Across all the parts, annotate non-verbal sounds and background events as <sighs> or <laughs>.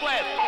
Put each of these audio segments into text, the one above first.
Split.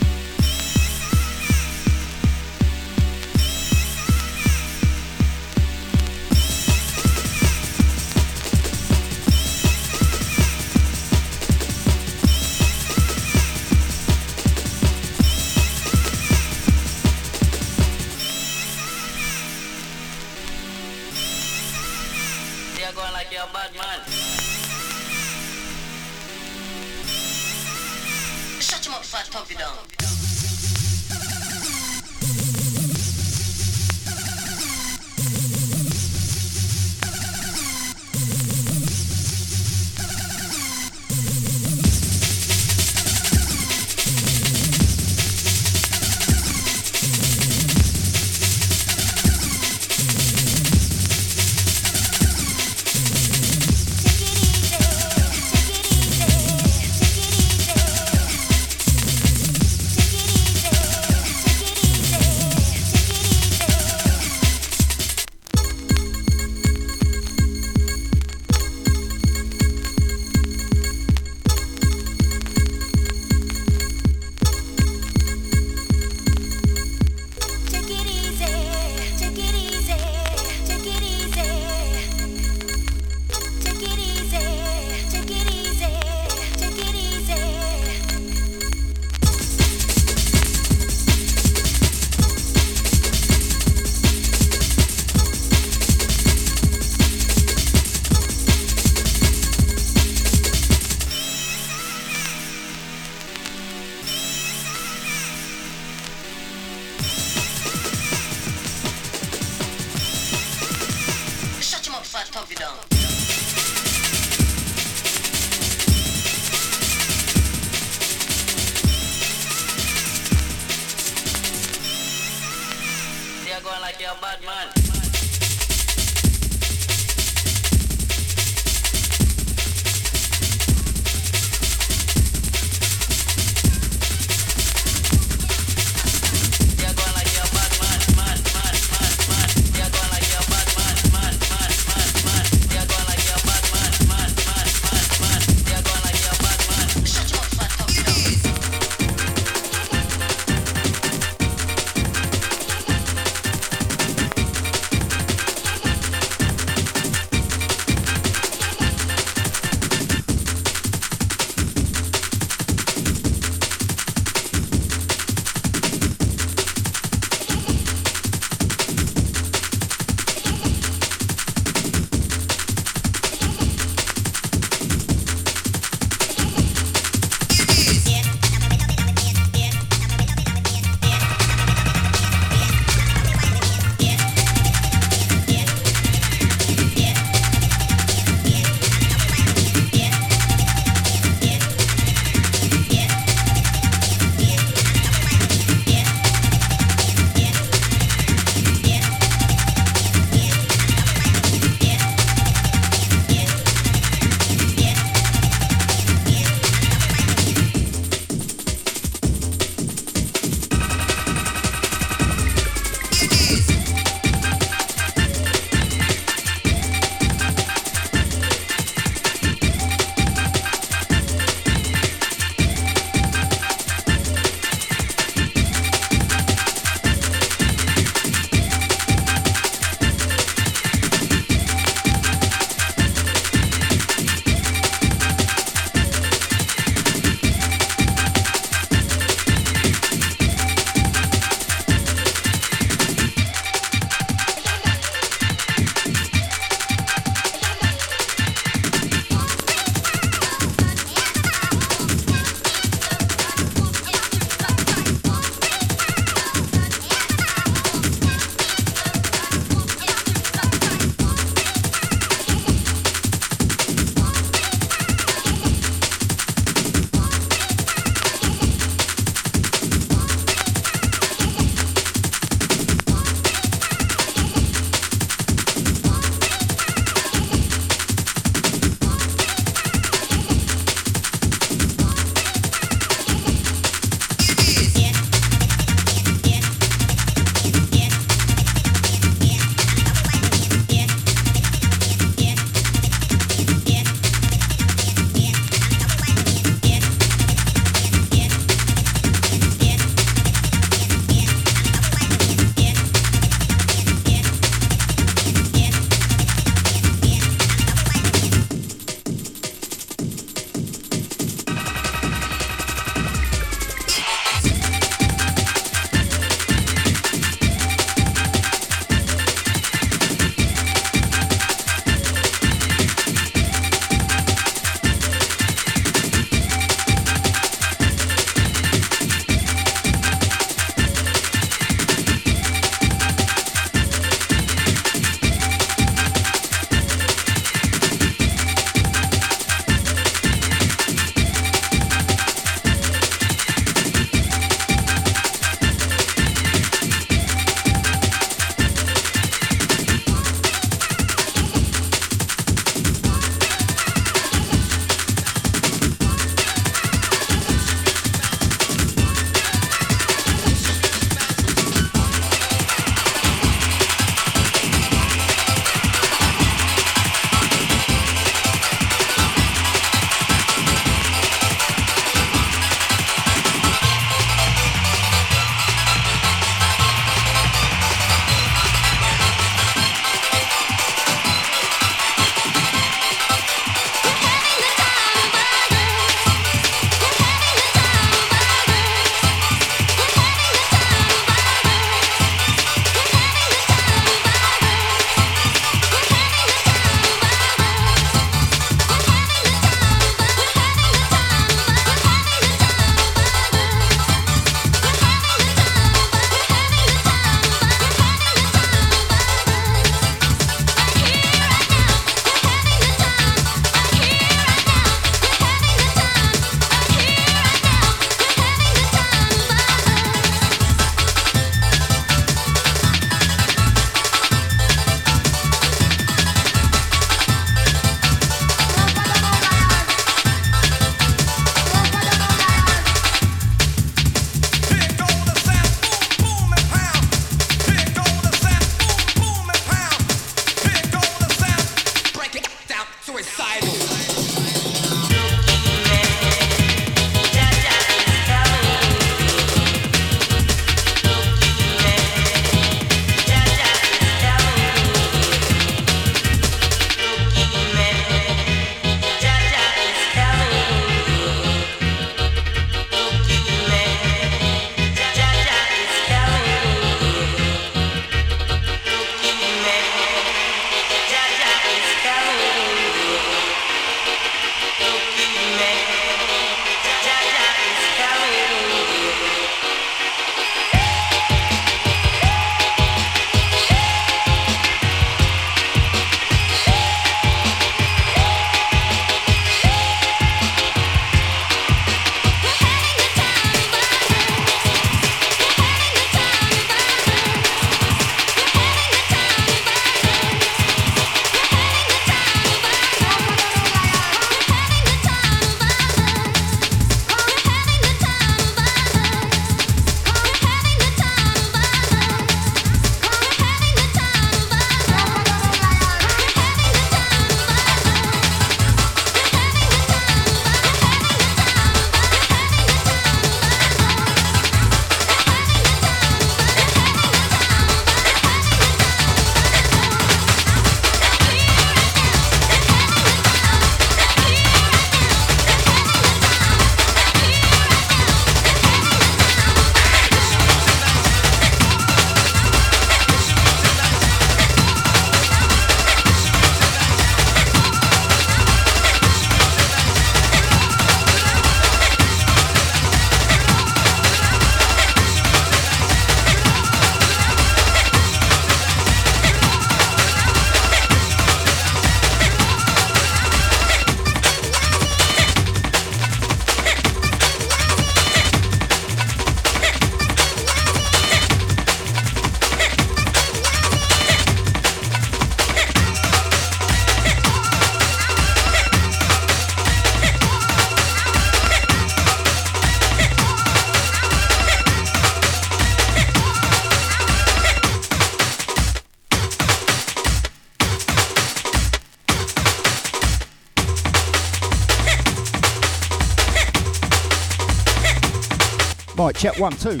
Check one, two.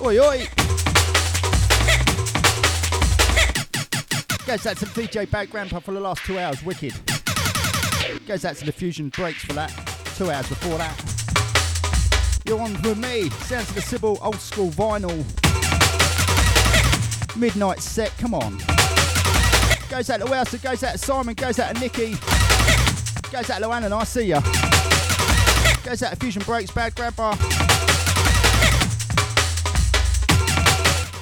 Oi, oi. Goes out to the DJ Bad Grandpa for the last two hours, wicked. Goes out to the Fusion Breaks for that, two hours before that. You're on with me, sounds of the Sybil old school vinyl. Midnight set, come on. Goes out to Wilson, goes out to Simon, goes out to Nikki. Goes out to Luann and I see ya. Goes out Fusion Breaks, Bad Grandpa.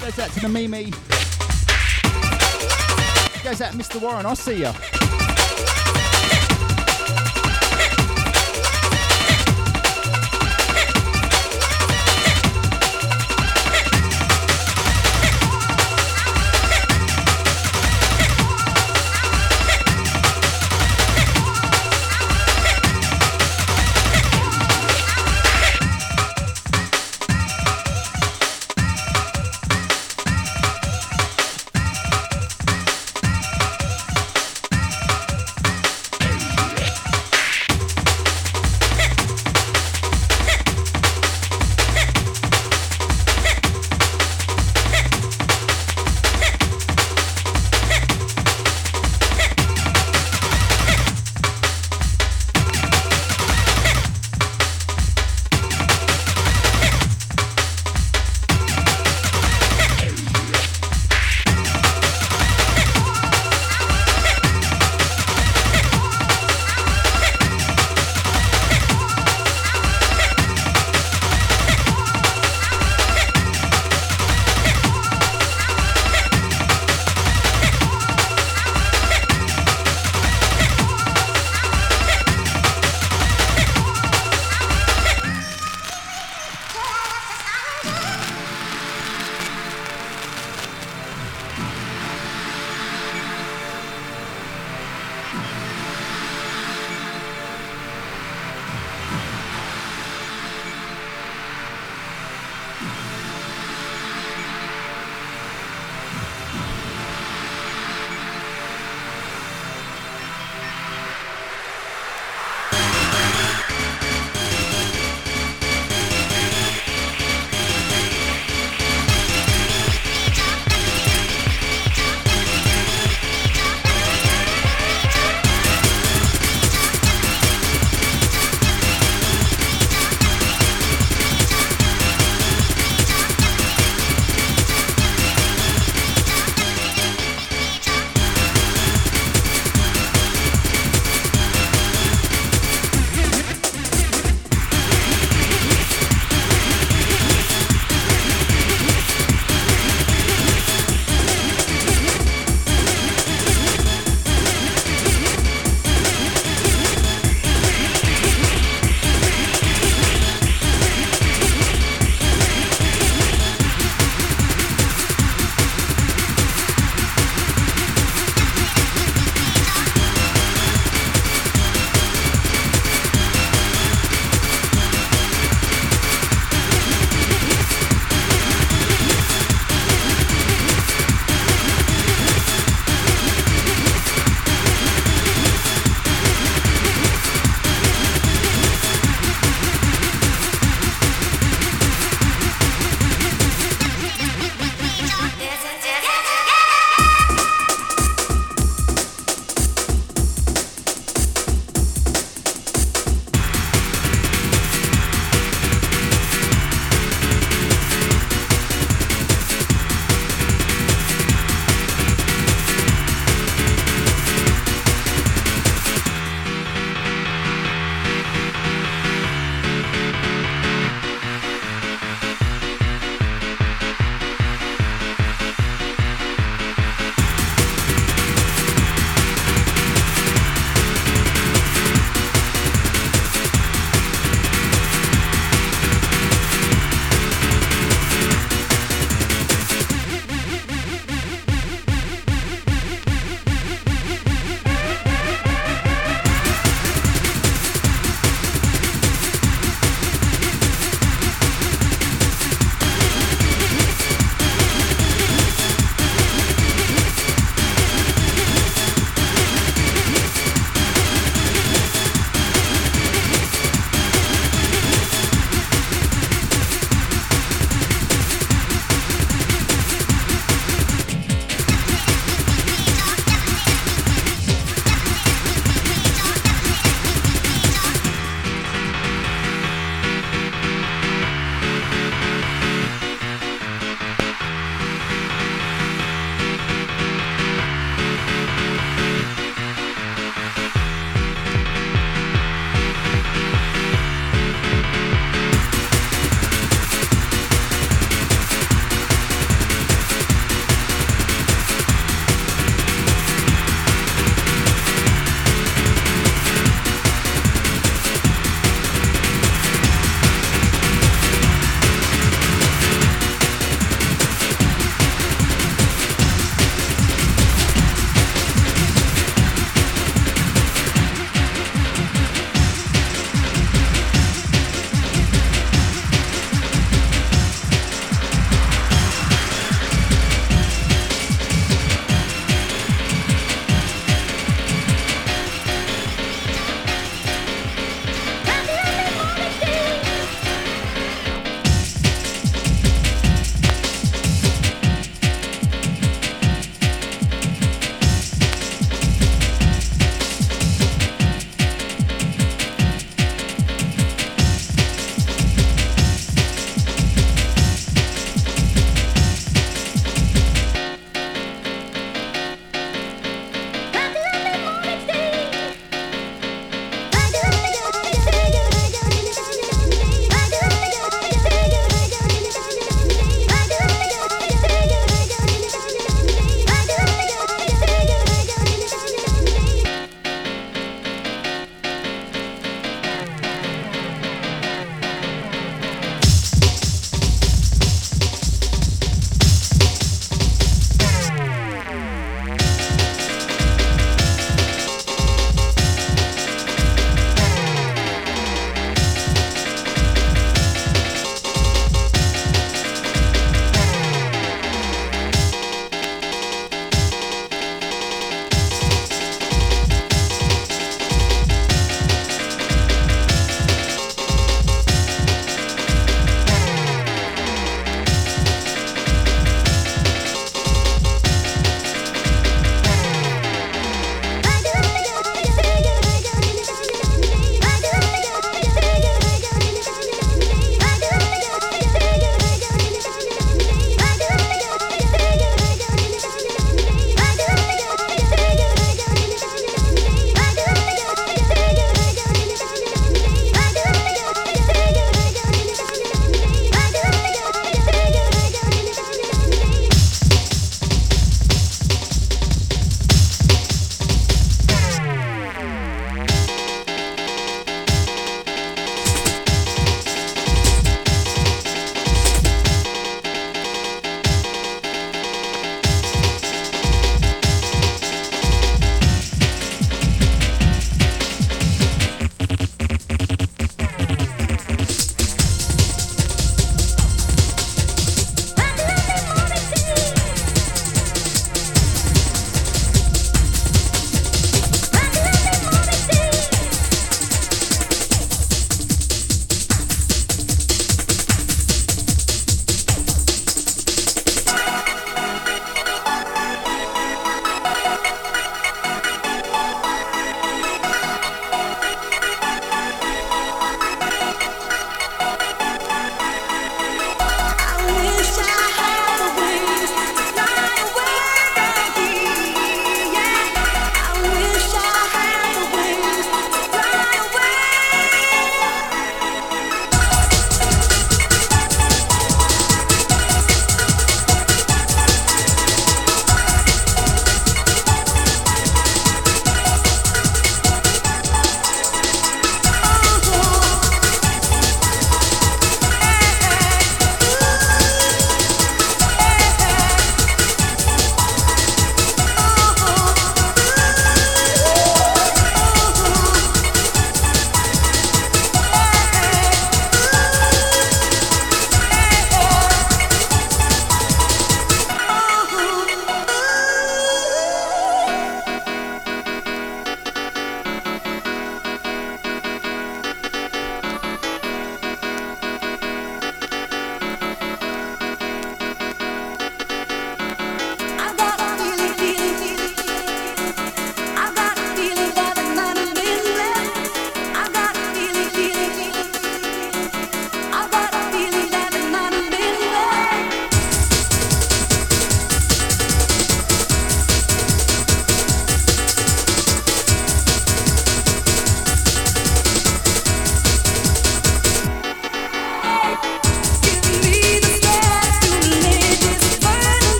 Goes out to the Mimi. Goes out to Mr. Warren, I'll see ya.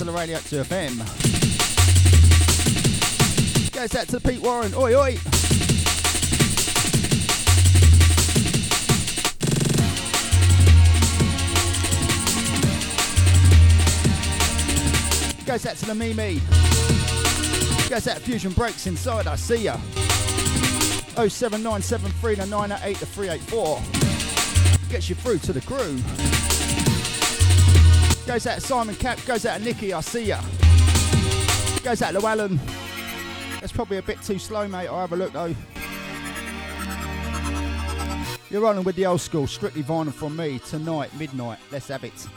Of the Radio 2 FM. Goes out to Pete Warren. Oi, oi. Goes out to the Mimi. Goes out Fusion Breaks inside. I see ya. 07973 to 384. Gets you through to the crew. Goes out Simon Cap. Goes out Nikki. I see ya. Goes out Alan. That's probably a bit too slow, mate. I'll have a look though. You're rolling with the old school, strictly vinyl from me tonight, midnight. Let's have it.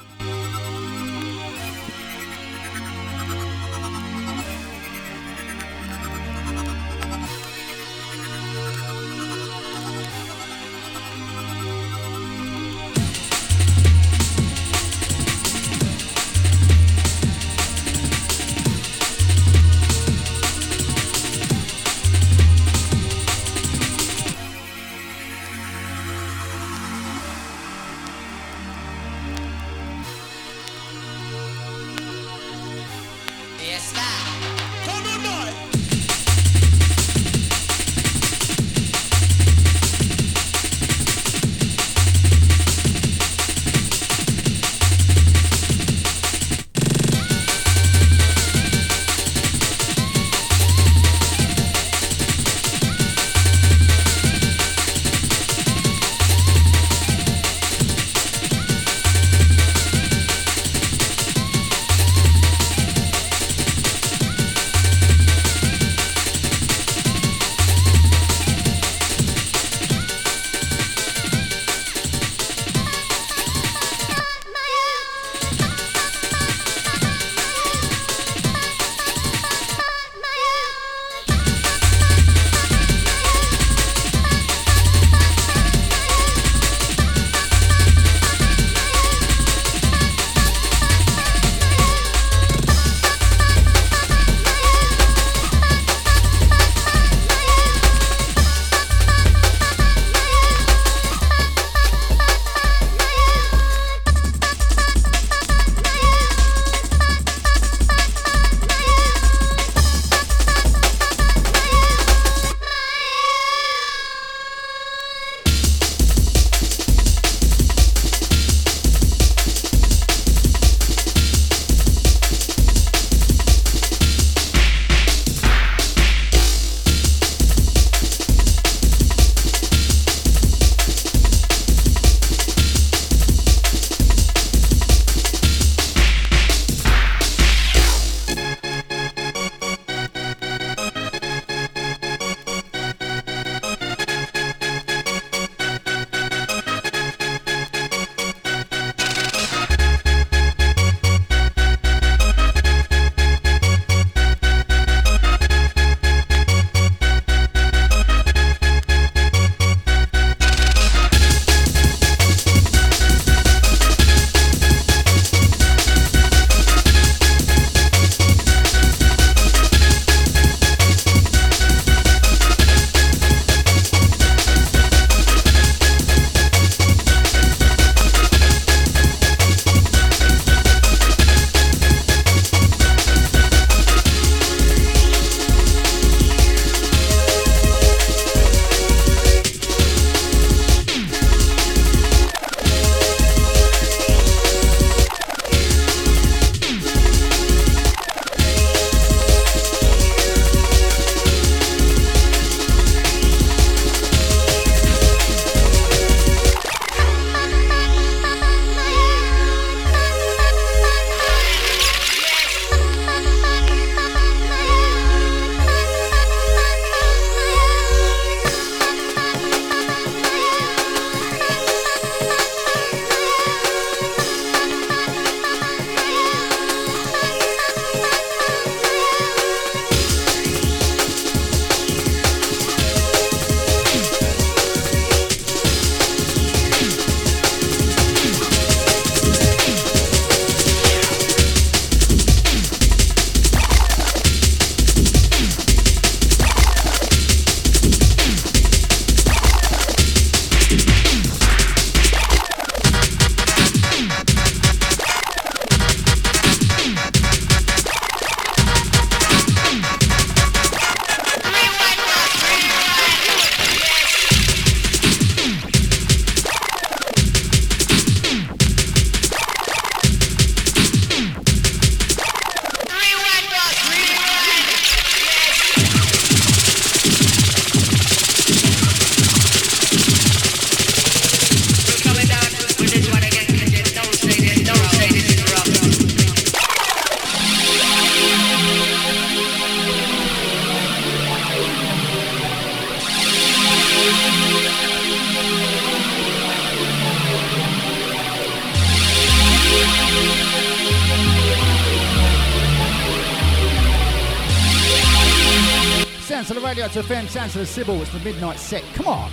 To FM, sounds of the Sybil. It's the midnight set. Come on.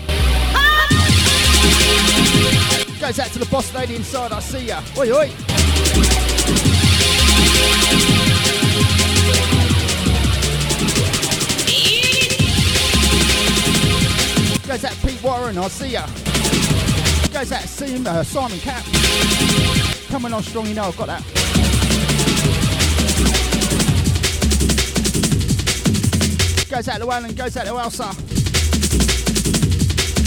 Goes out to the boss lady inside. I see ya. Oi, oi. Goes out Pete Warren. I see ya. Goes out Simon, uh, Simon Cap. Coming on strong, you know I've got that. Goes out to Alan, goes out to Elsa.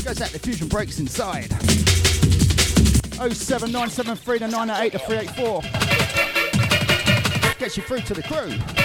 Goes out to Fusion Breaks inside. 07973 to 908 to 384. Gets you through to the crew.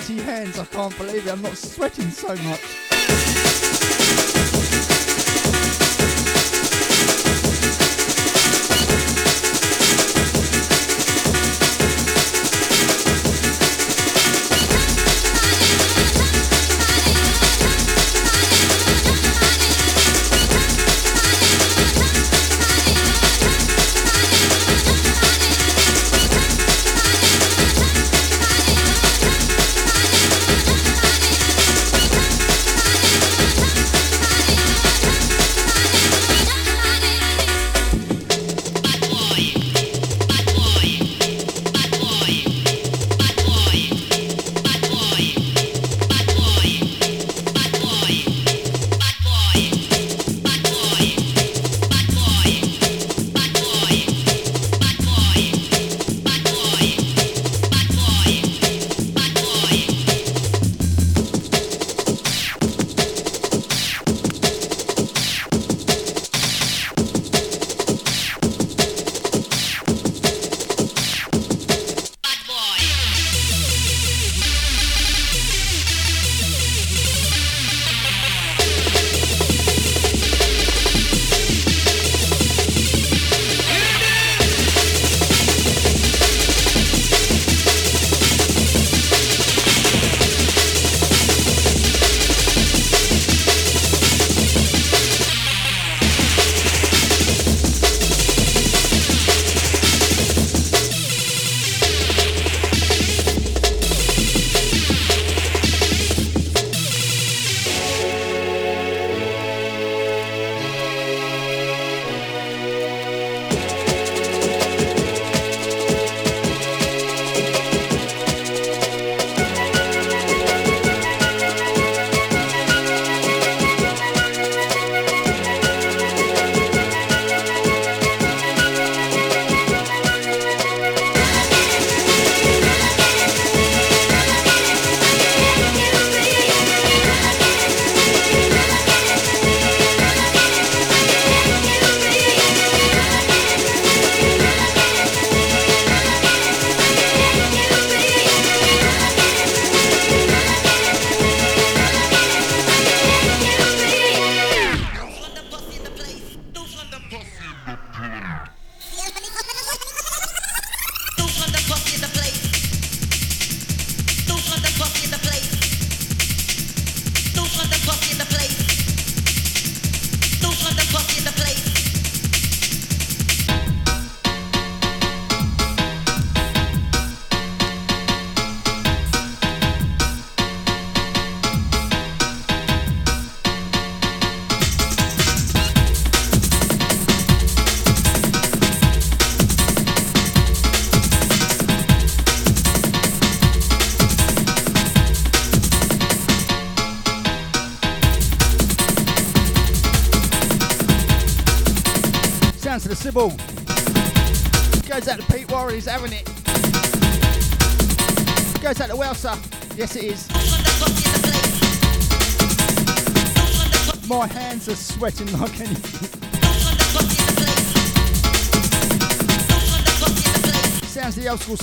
Sweaty hands. I can't believe it. I'm not sweating so much. Hands are sweating like anything. Sounds the old school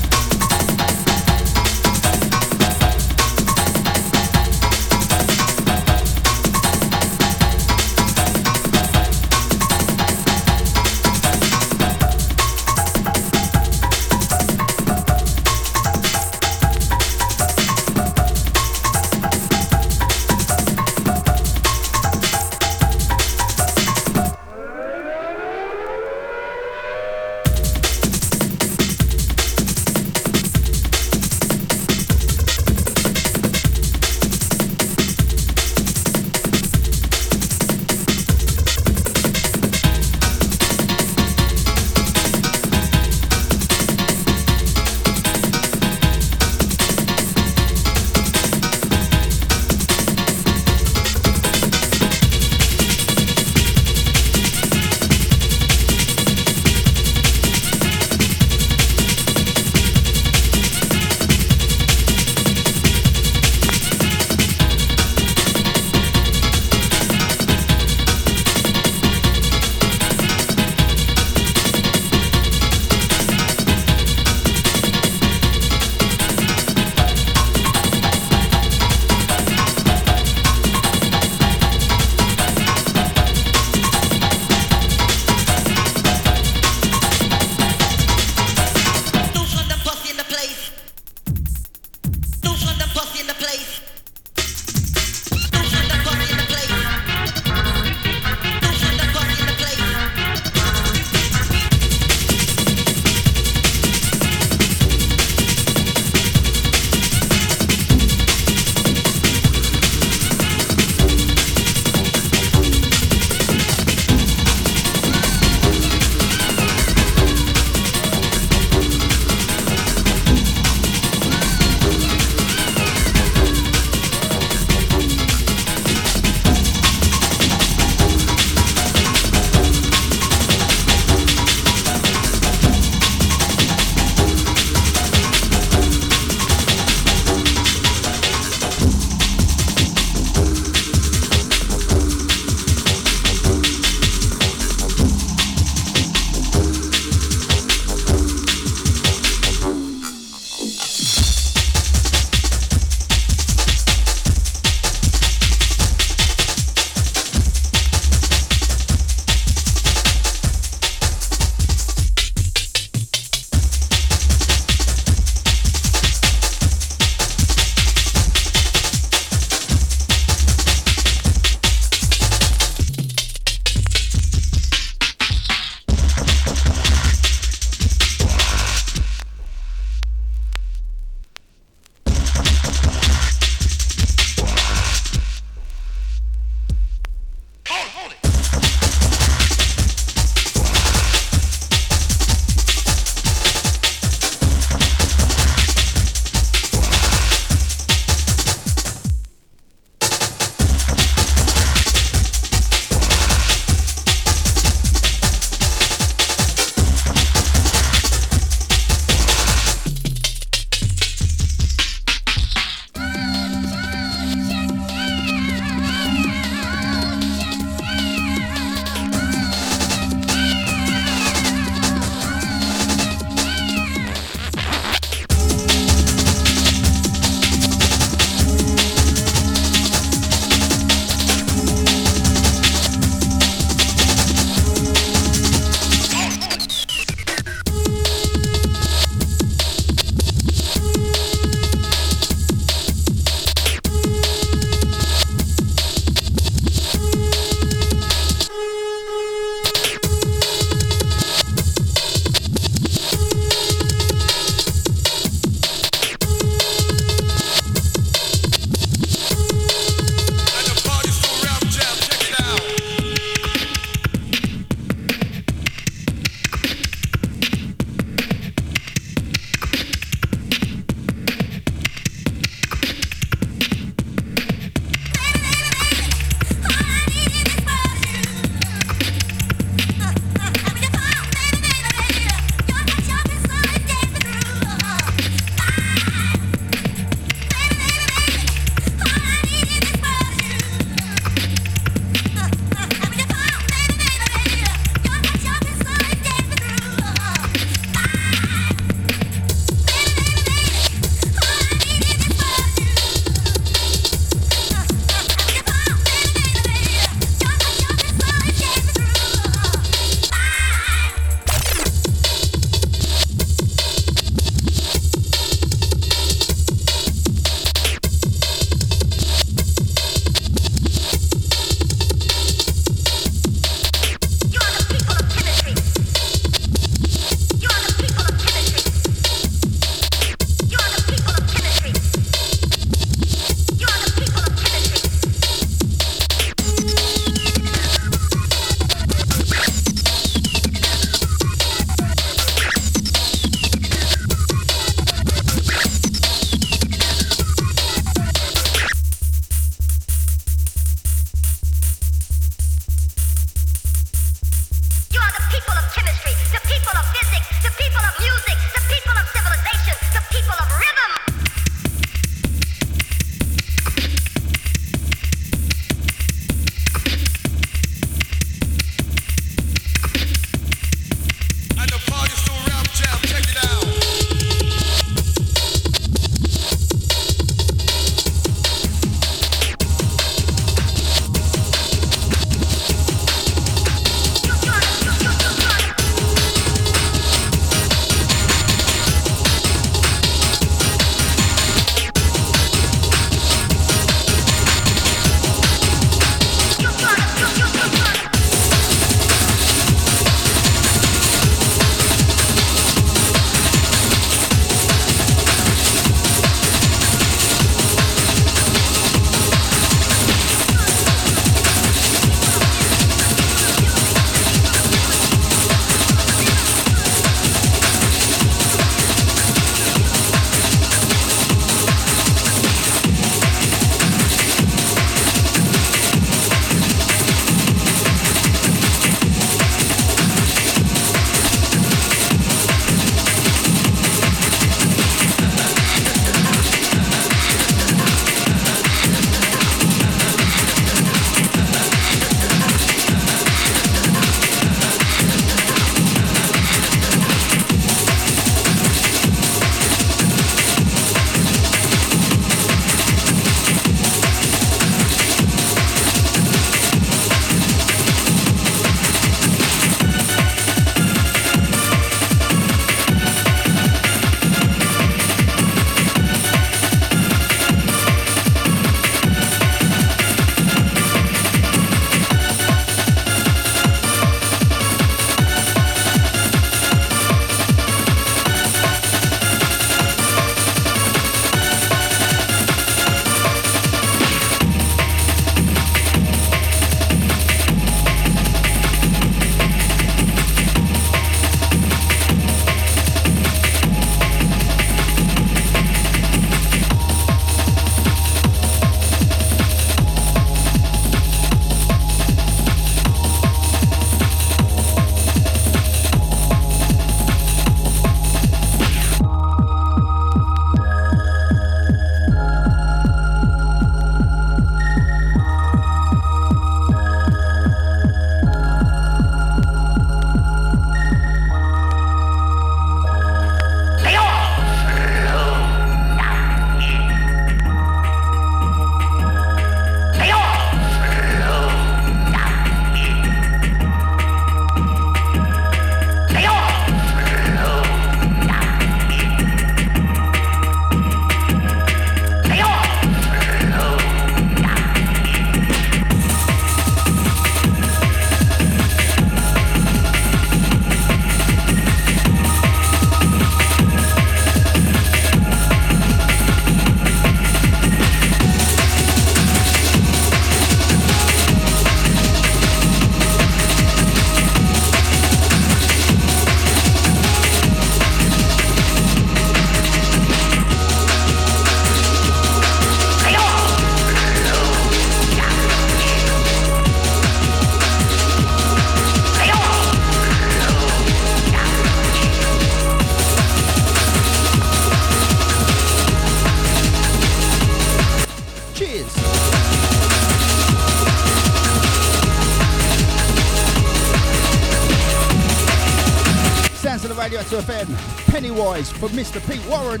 For Mr. Pete Warren.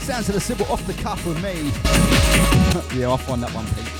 Sounds of the Sybil off the cuff with me. <laughs> yeah, I'll find that one, Pete.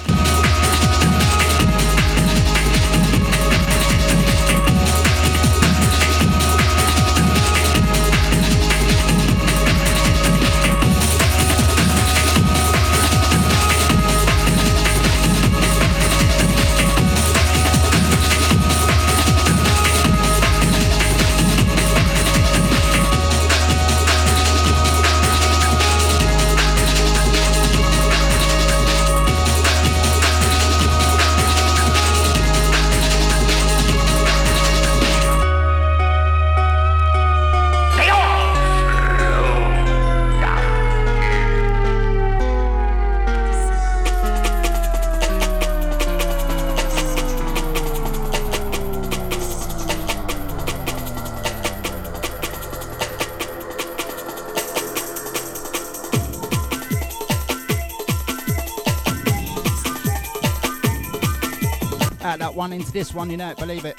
This one, you know it, believe it.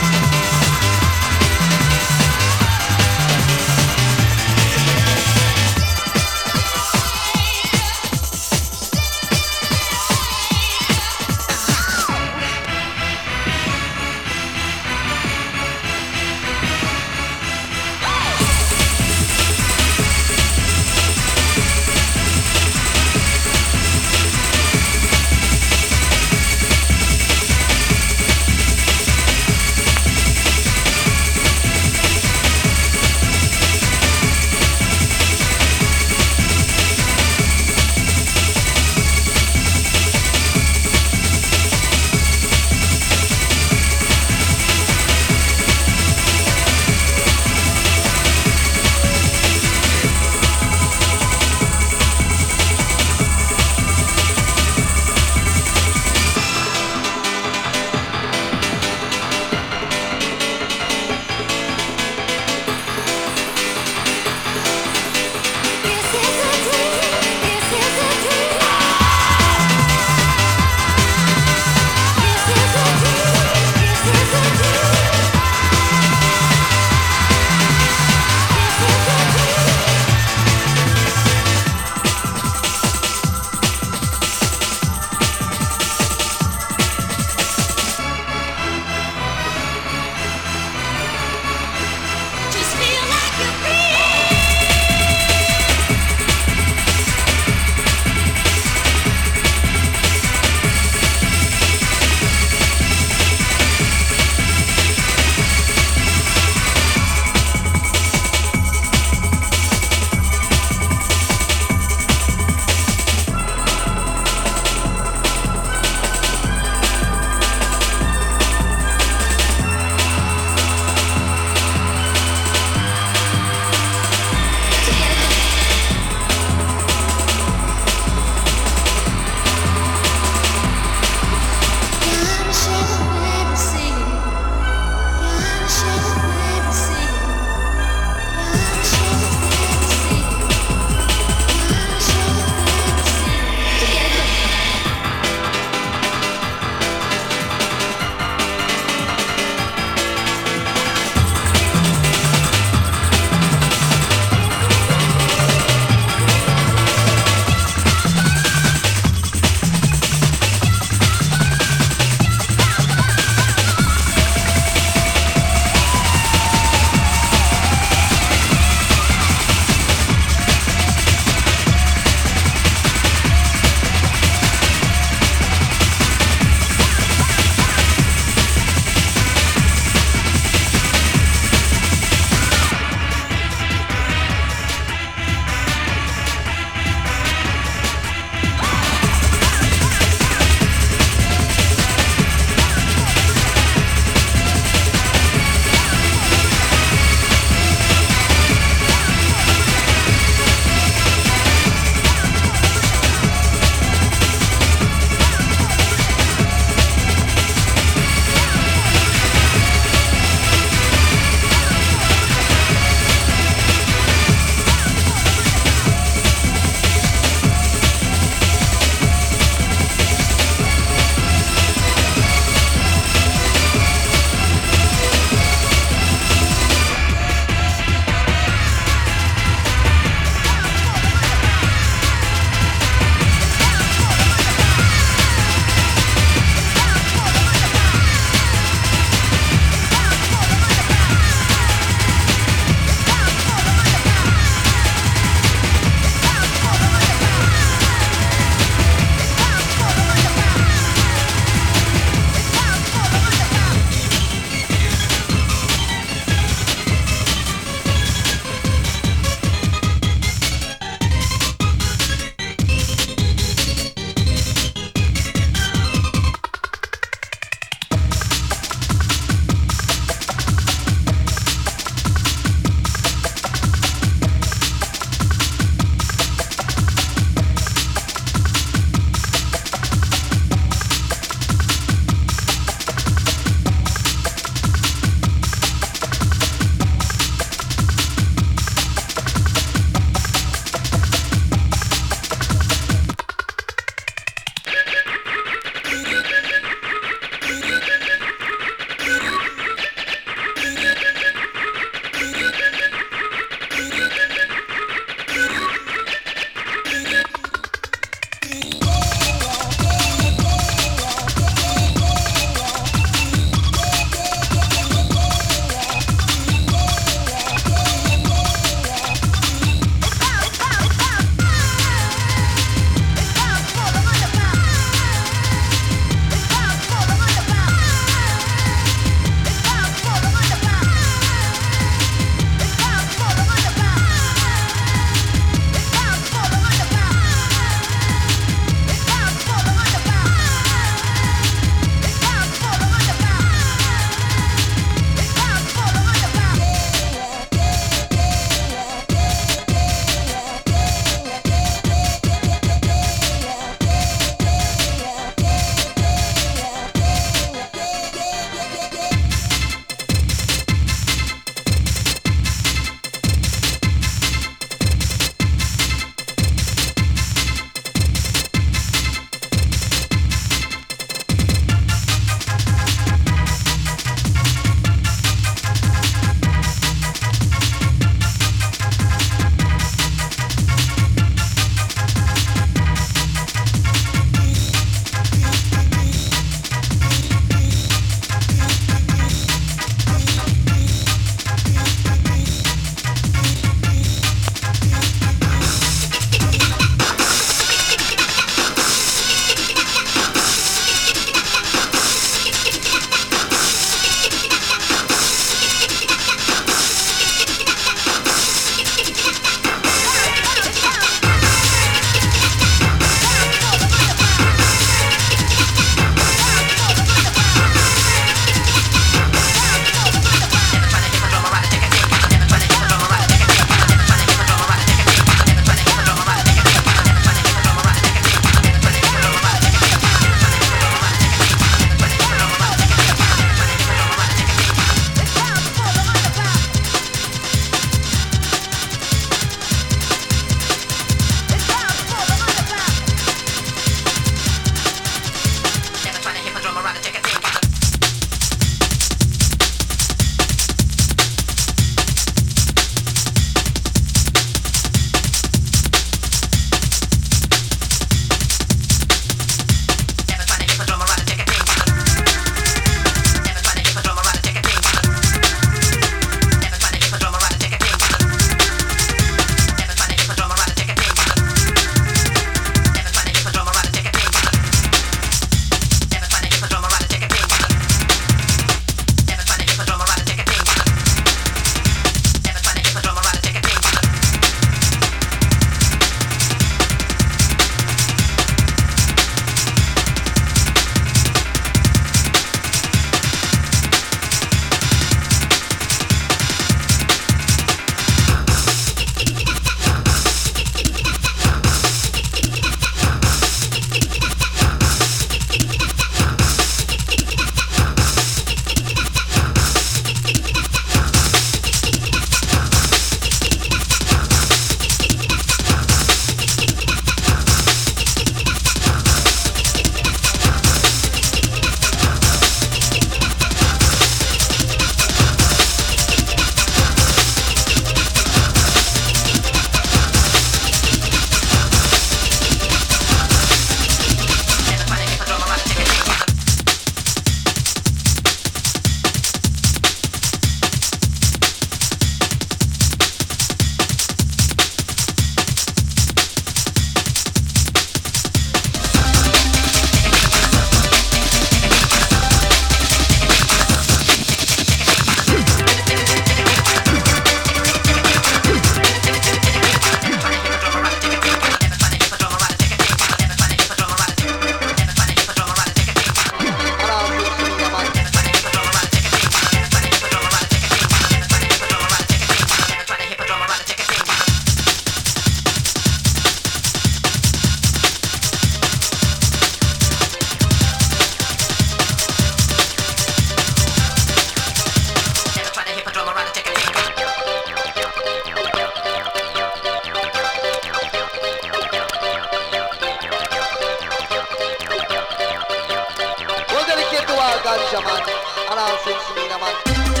Ganja man, and all things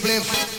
problema.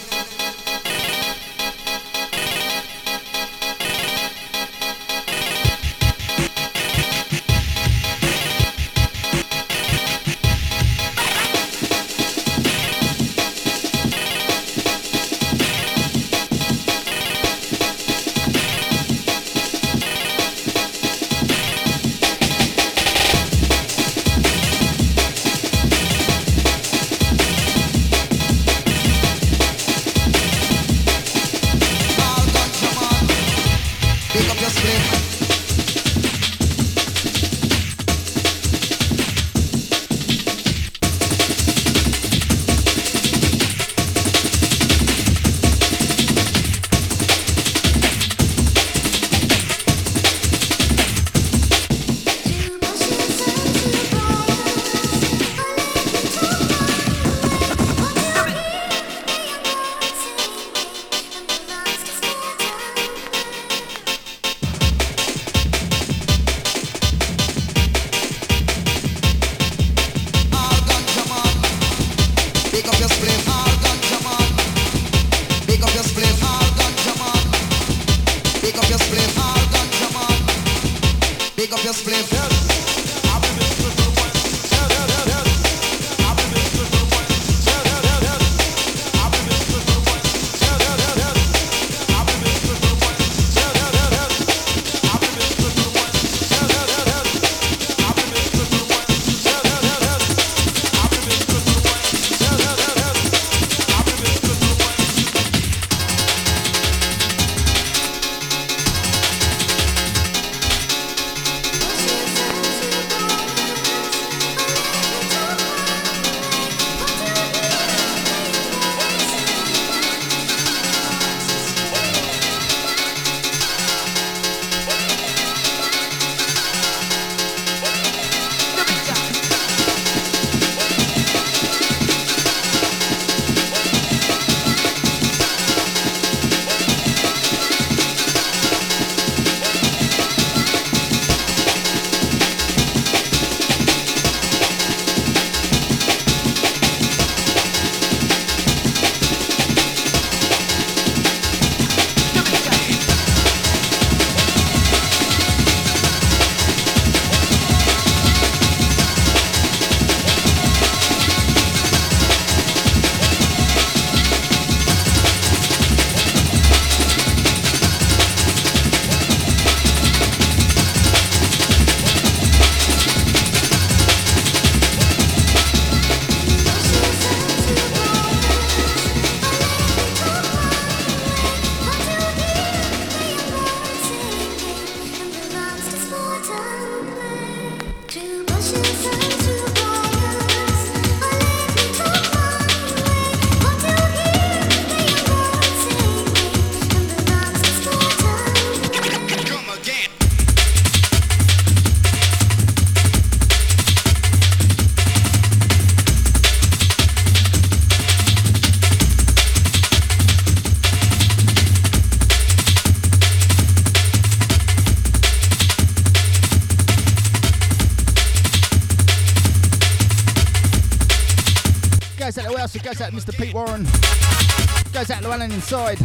Inside.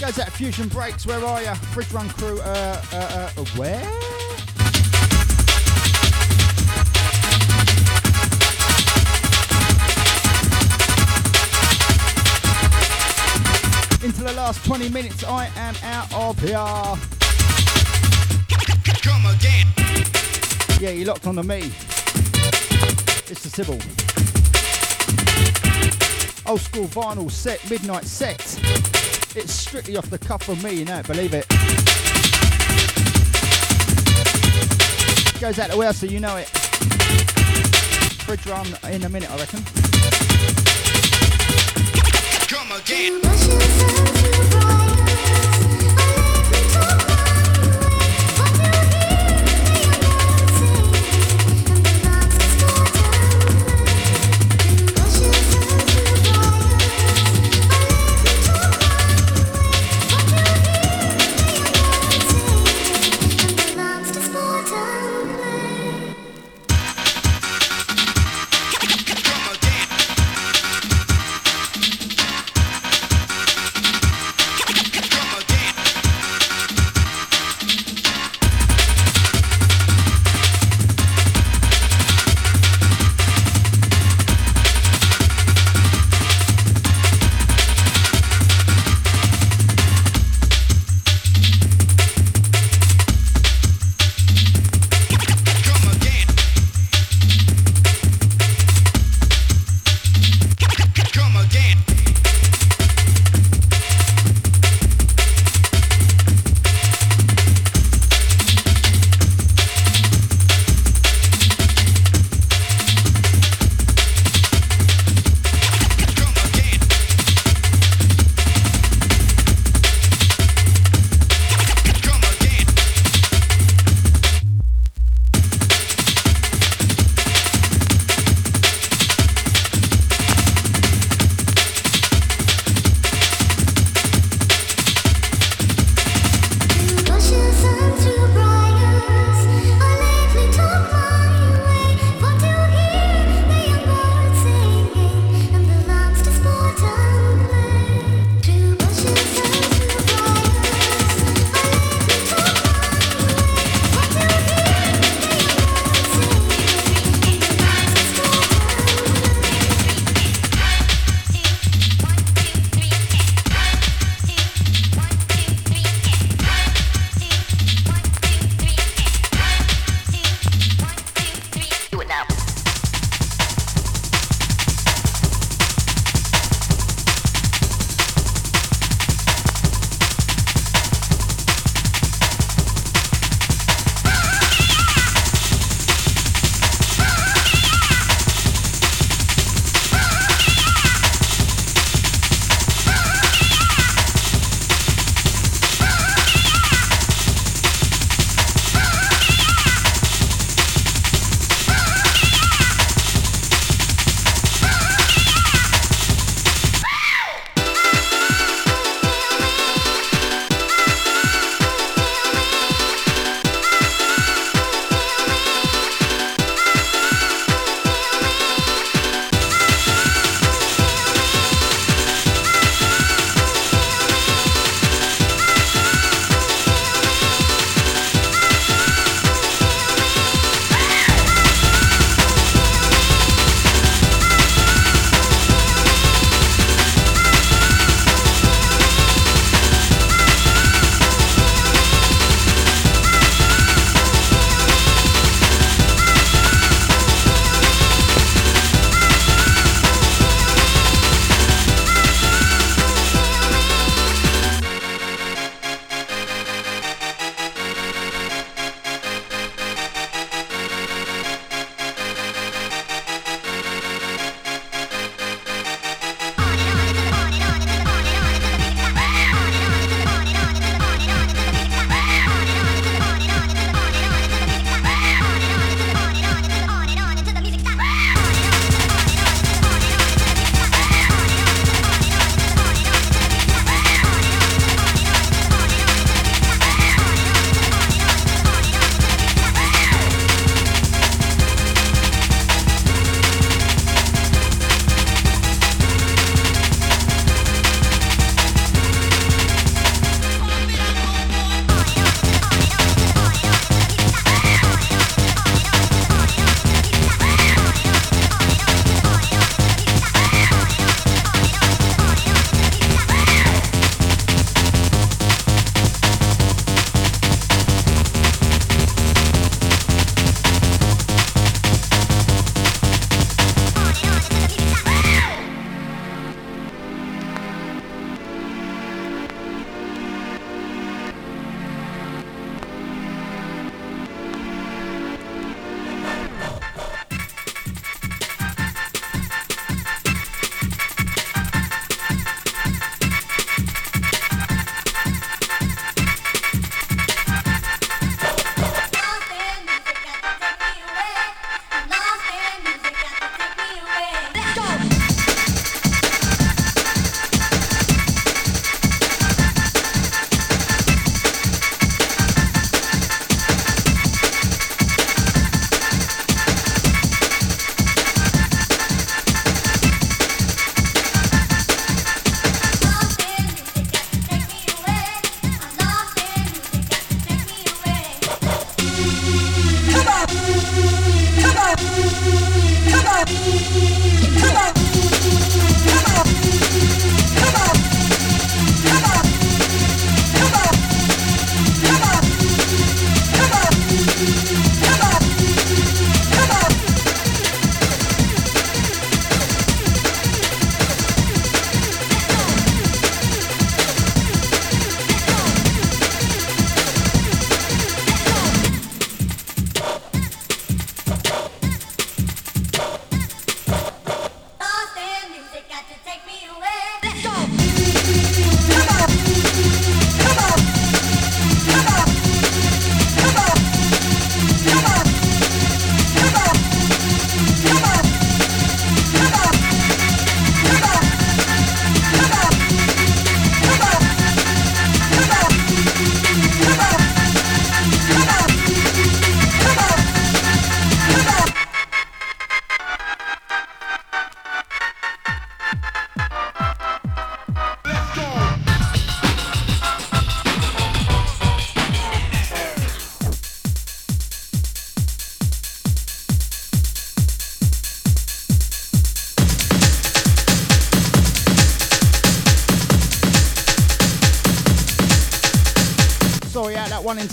Goes out Fusion Breaks. Where are ya? Fridge Run Crew. Uh, uh, uh, where? Into the last 20 minutes, I am out of here. Come again. Yeah, you locked onto me. It's the Sybil. Old school vinyl set, midnight set. It's strictly off the cuff of me, you know, believe it. Goes out to where so you know it. Fridge run in a minute, I reckon. Come again.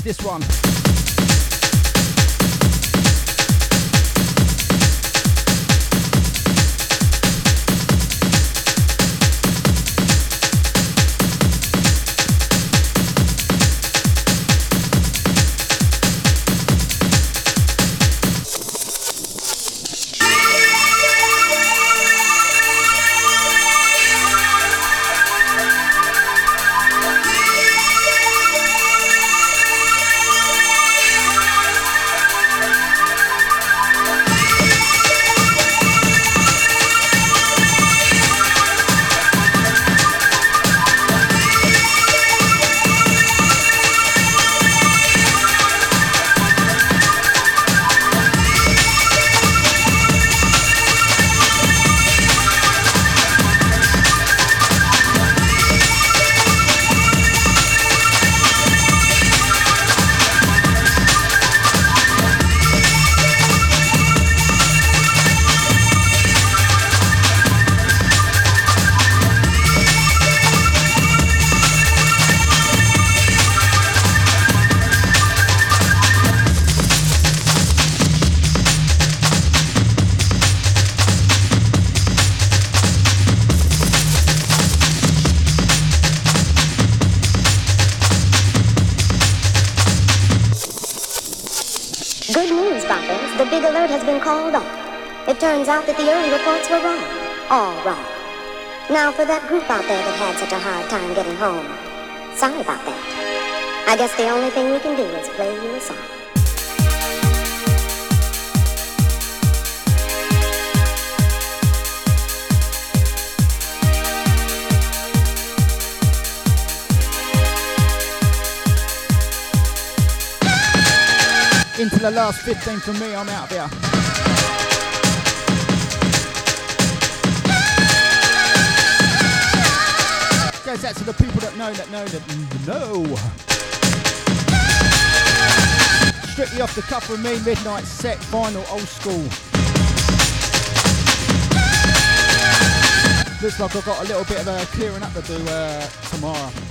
This one. Turns out that the early reports were wrong. All wrong. Now, for that group out there that had such a hard time getting home, sorry about that. I guess the only thing we can do is play you a song. Into the last 15 for me, I'm out of goes out to the people that know that know that know. Strictly off the cuff from me, midnight set, final old school. Looks like I've got a little bit of a clearing up to do uh, tomorrow.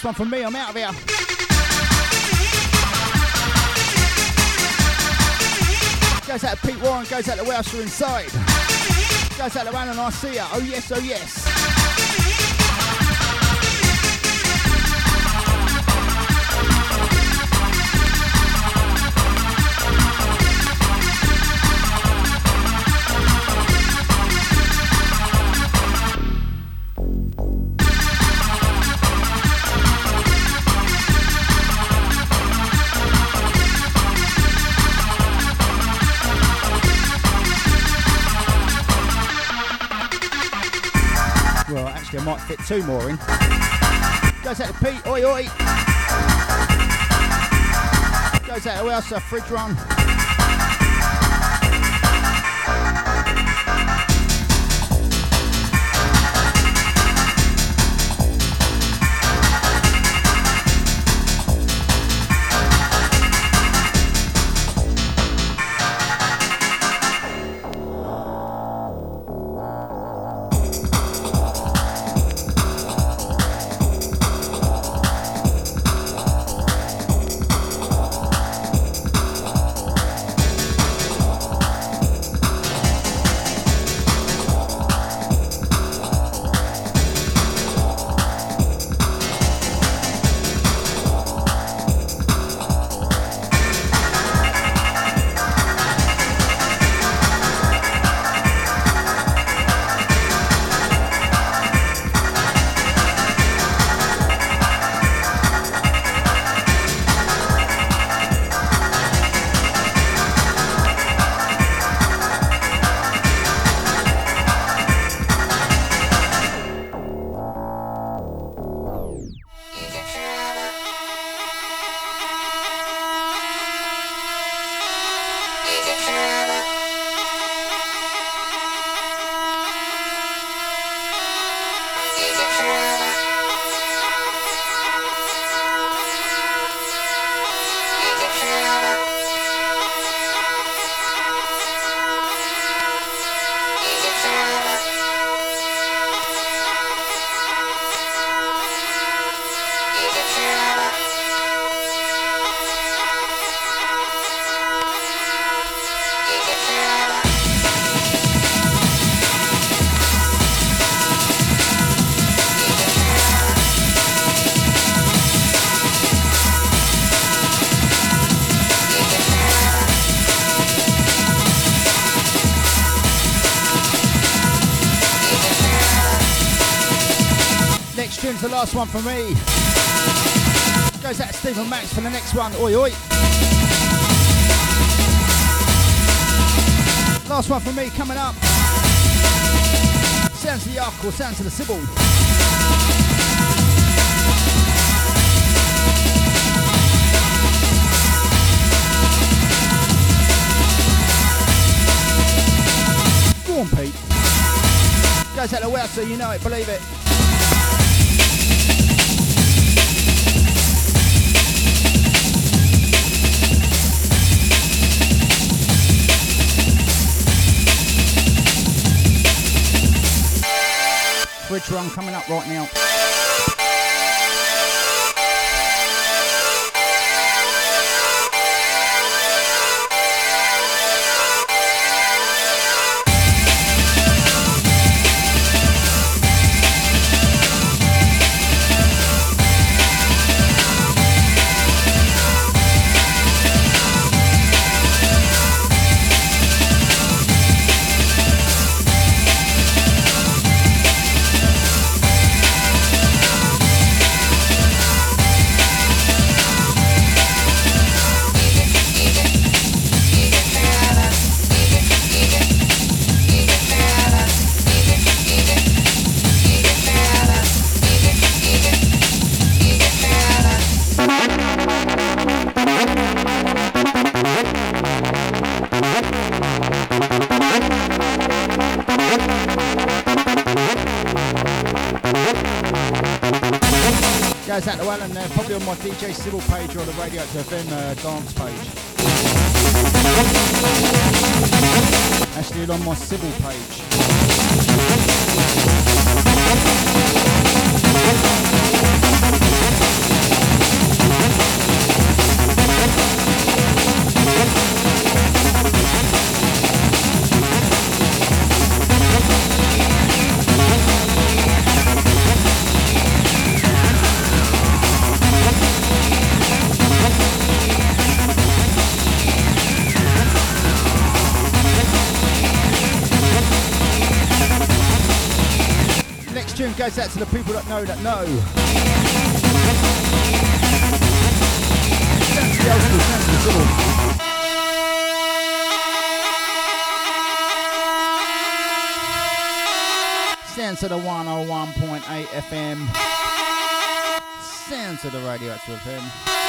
Last one from me. I'm out of here. Goes out to Pete Warren, goes out to Welsher Inside. Goes out to Alan Arcia. Oh yes, oh yes. Fit two more in. Goes out to Pete, oi oi. Goes out to? Uh, Fridge Run. Next tune's the last one for me. Goes out to Stephen Max for the next one. Oi oi. Last one for me coming up. Sounds of the Ark or Sounds of the Sybil. Go on, Pete. Goes out to well, so you know it, believe it. Bridge run coming up right now. Page the Radio to FM uh, dance page. Actually, on my Civil page. Know that know. Sounds to the oh the civil. Sounds to the 101.8 FM. Sounds to the radioactive FM.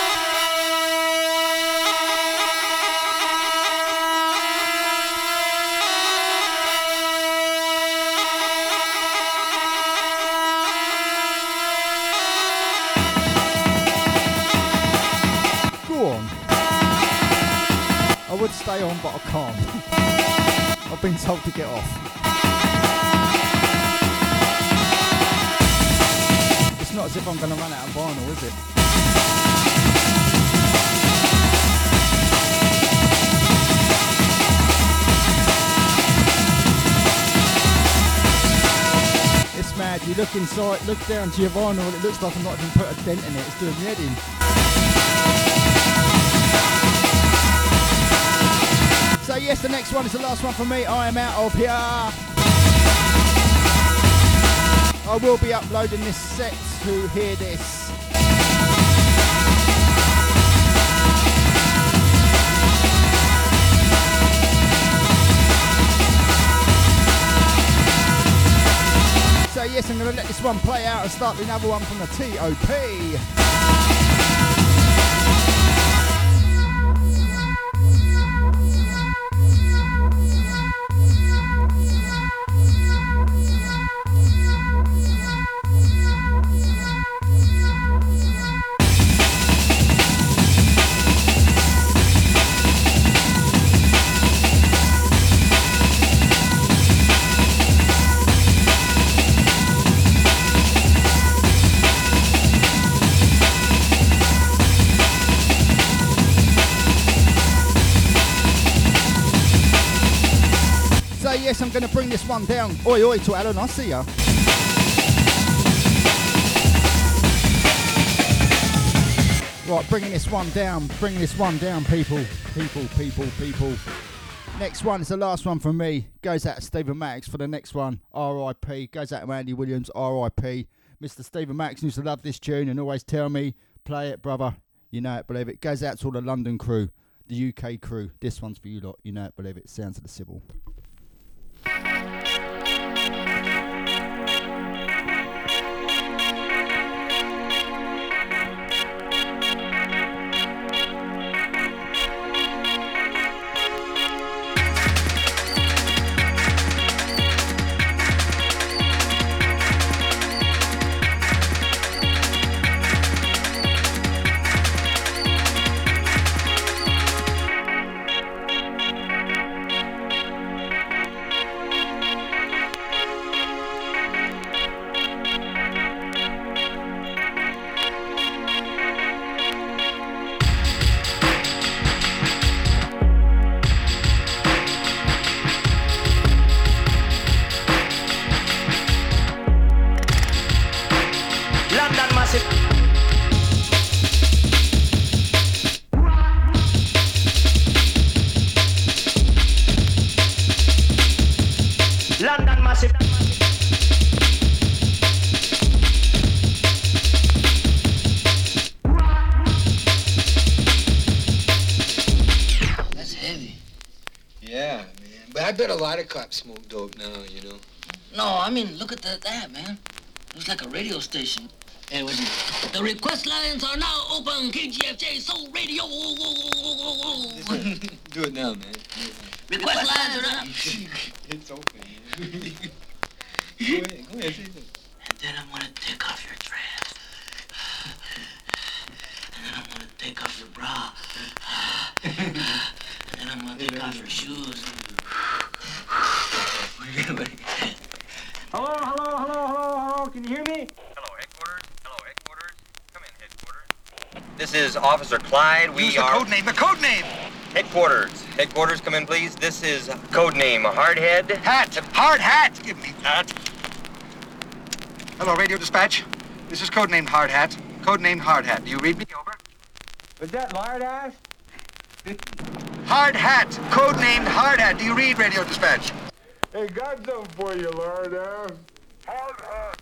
Stay on, but I can't. I've been told to get off. It's not as if I'm going to run out of vinyl, is it? It's mad. You look inside, look down to your vinyl, and it looks like I'm not even put a dent in it. It's doing in. Yes, the next one is the last one for me. I am out of here. I will be uploading this set to hear this. So yes, I'm going to let this one play out and start another one from the TOP. One down. Oi, oi to Alan, I see ya. Right, bringing this one down, bringing this one down, people, people, people, people. Next one is the last one from me. Goes out to Stephen Max for the next one. R.I.P. Goes out to Andy Williams. R.I.P. Mr. Stephen Max used to love this tune and always tell me, play it, brother. You know it, believe it. Goes out to all the London crew, the UK crew. This one's for you lot. You know it, believe it. Sounds of the Sybil. Mean, look at the, that, man. Looks like a radio station. And was the request lines are now open. KGFJ Soul Radio. <laughs> Do it now, man. Request lines are up. <laughs> it's open. <laughs> go ahead, go ahead. And then I'm gonna take off your dress. <sighs> And then I'm gonna take off your bra. <sighs> <sighs> And then I'm gonna take off your shoes. Can you hear me? Hello, headquarters. Hello, headquarters. Come in, headquarters. This is Officer Clyde. We Use are. the code name. The code name. Headquarters. Headquarters, come in, please. This is code name Hardhead. Hat. Hard hat. Give me that. Hello, radio dispatch. This is code name Hard Hat. Code name Hard Hat. Do you read me? Over. Was that lard ass? Hard Hat. Code named Hard Hat. Do you read radio dispatch? Hey, got something for you, Lord. Uh, hard hat.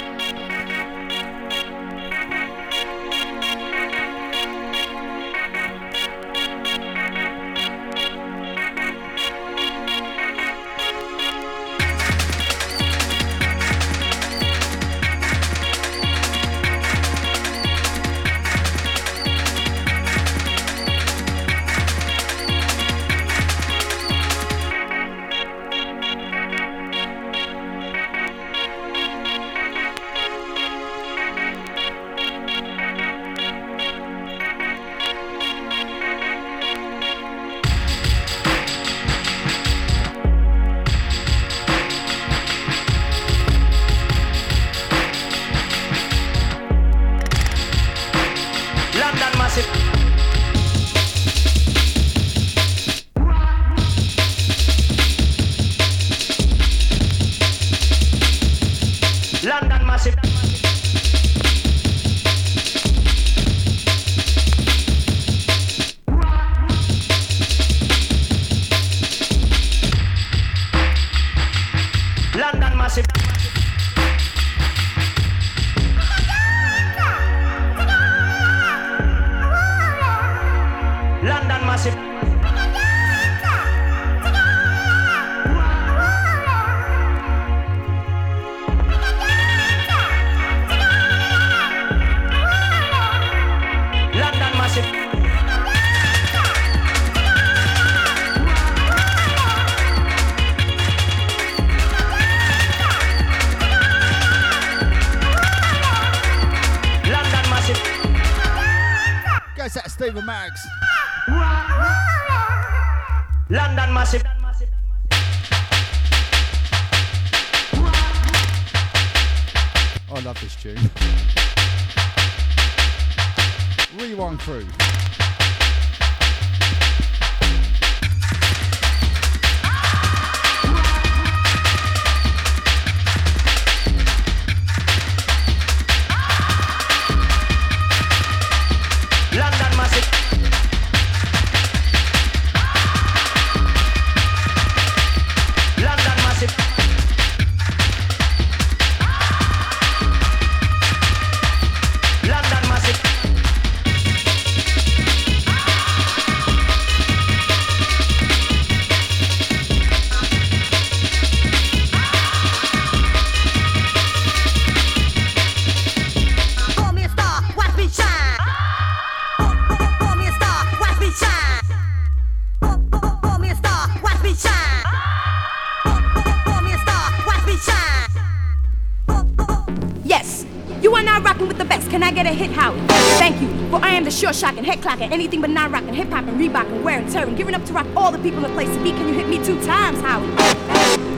anything but non rocking, hip hop and Reebok and wearing tearing, giving up to rock all the people in place to be. Can you hit me two times, Howie?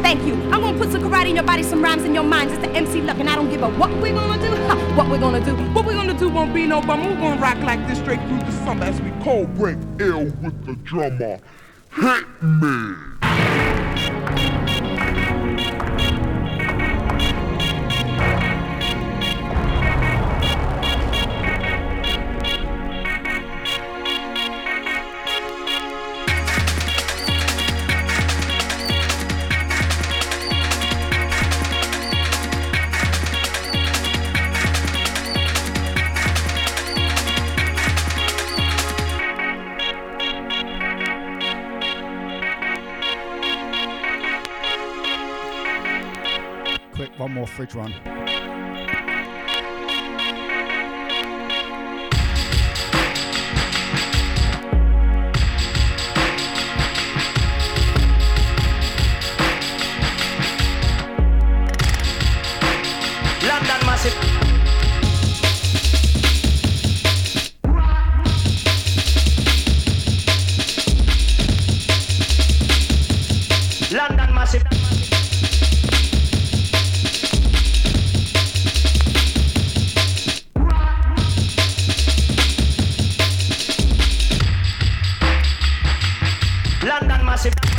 Thank you. I'm gonna put some karate in your body, some rhymes in your mind. It's the MC luck, and I don't give a what we're gonna do. Ha, what we're gonna do. What we're gonna do won't be no bum. We're gonna rock like this straight through the summer as we cold break ill with the drummer. Sebastian.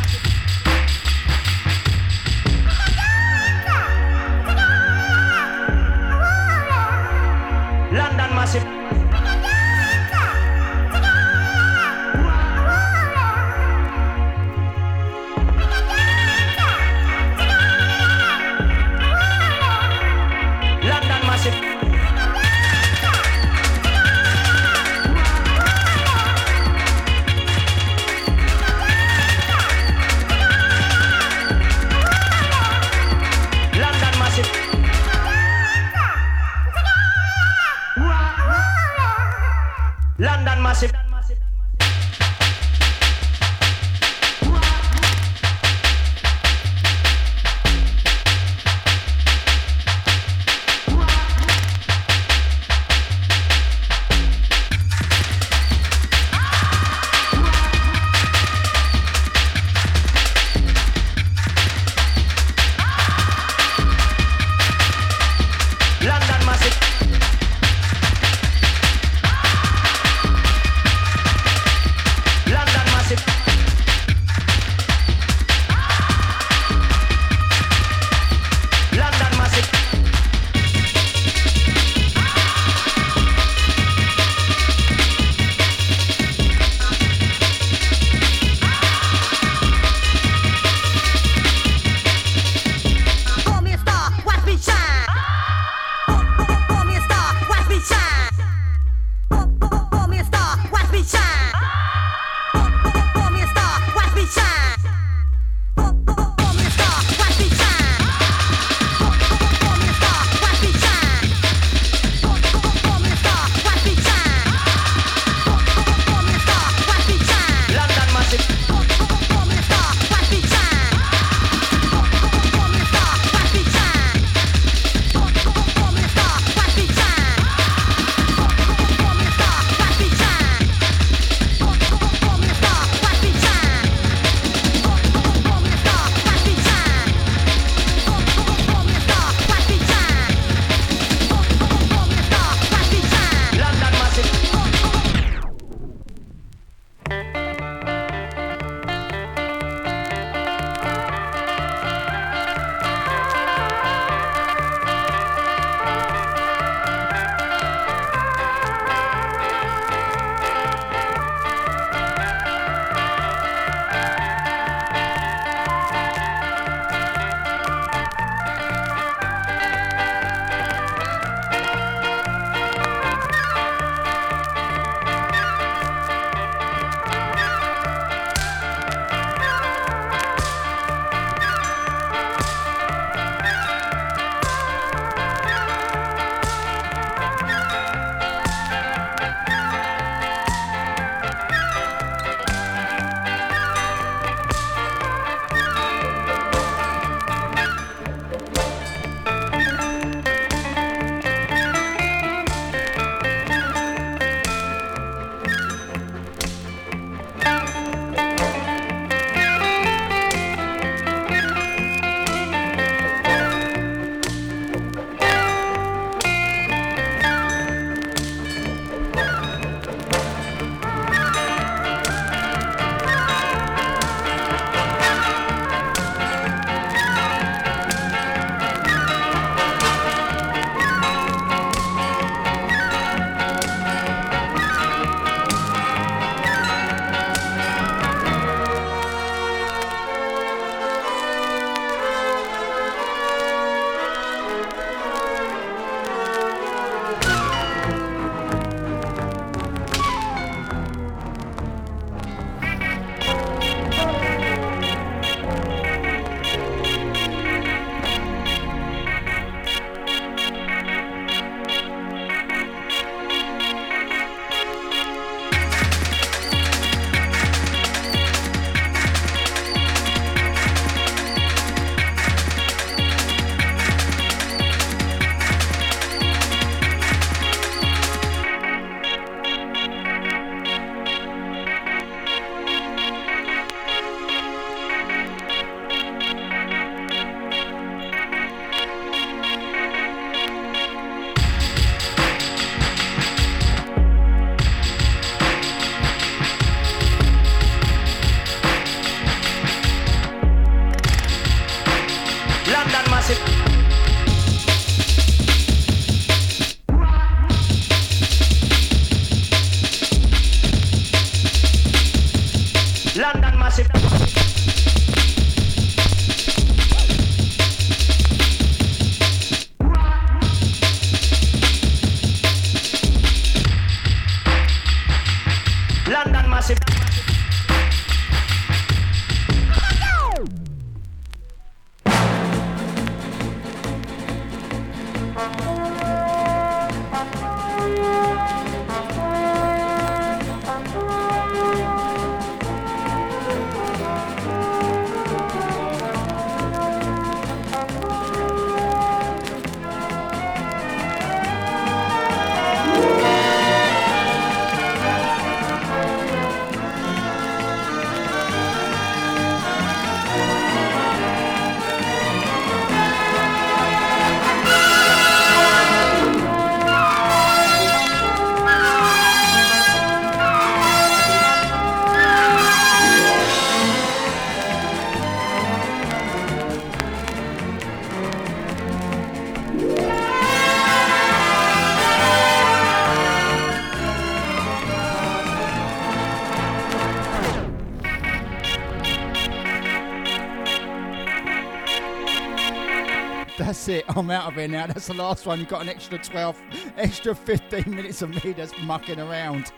I'm out of here now. That's the last one. You've got an extra 12, extra 15 minutes of me that's mucking around.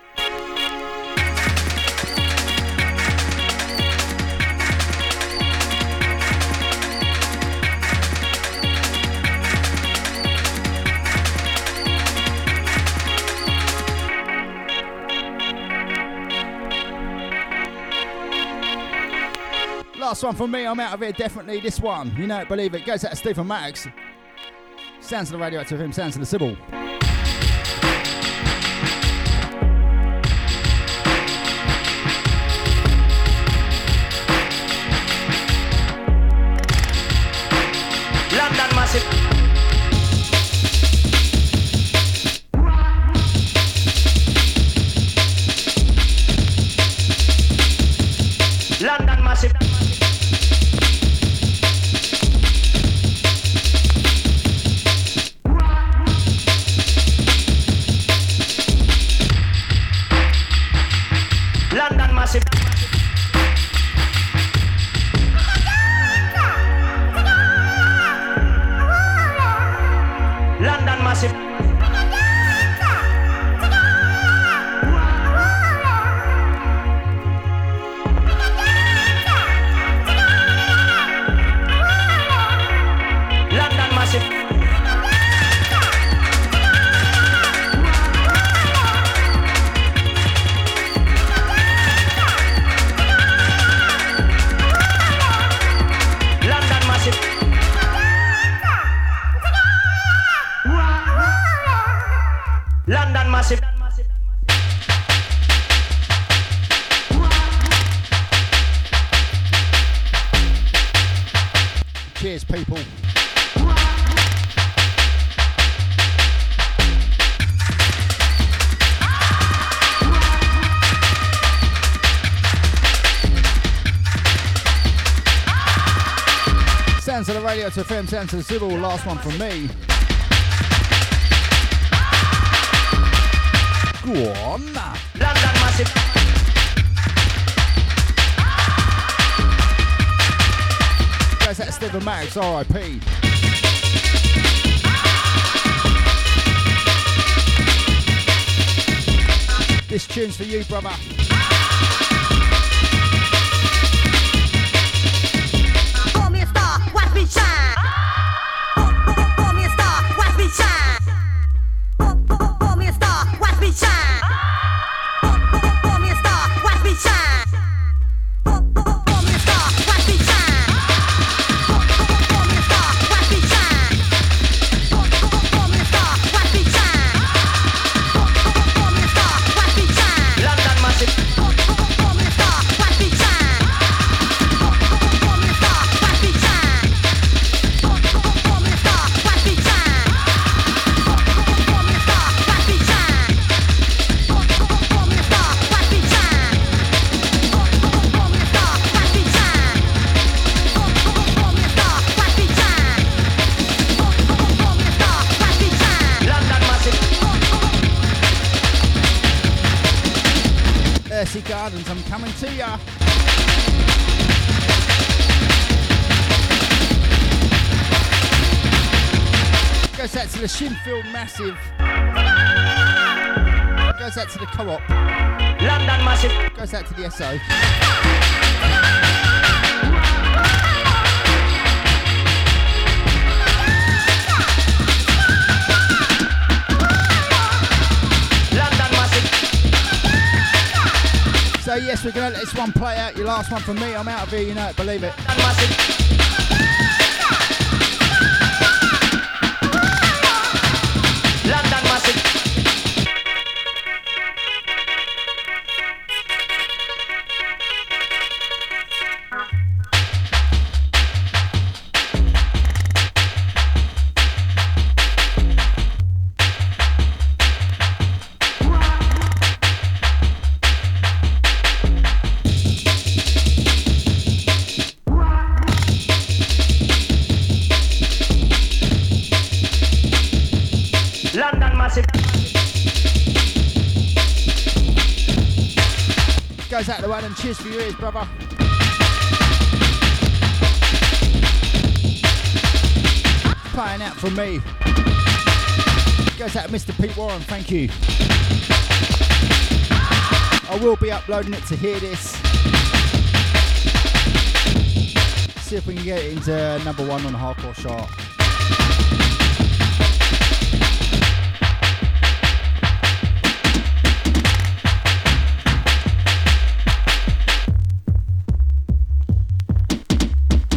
last one for me. I'm out of here, definitely. This one, you know it, believe it. Goes out to Stephen Maddox. Sounds of the radio, it's FM, Sounds of the Sybil. out to FM Santa Sybil, last one from me. Go on. London Massive. Guys, that's Stephen Max, RIP. This tune's for you, brother. Call me a star, watch me shine. one play out, your last one for me. I'm out of here, you know it, believe it. Pete Warren, thank you. I will be uploading it to hear this. See if we can get it into number one on the hardcore chart.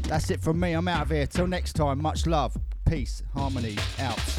That's it from me. I'm out of here. Till next time, much love, peace, harmony, out.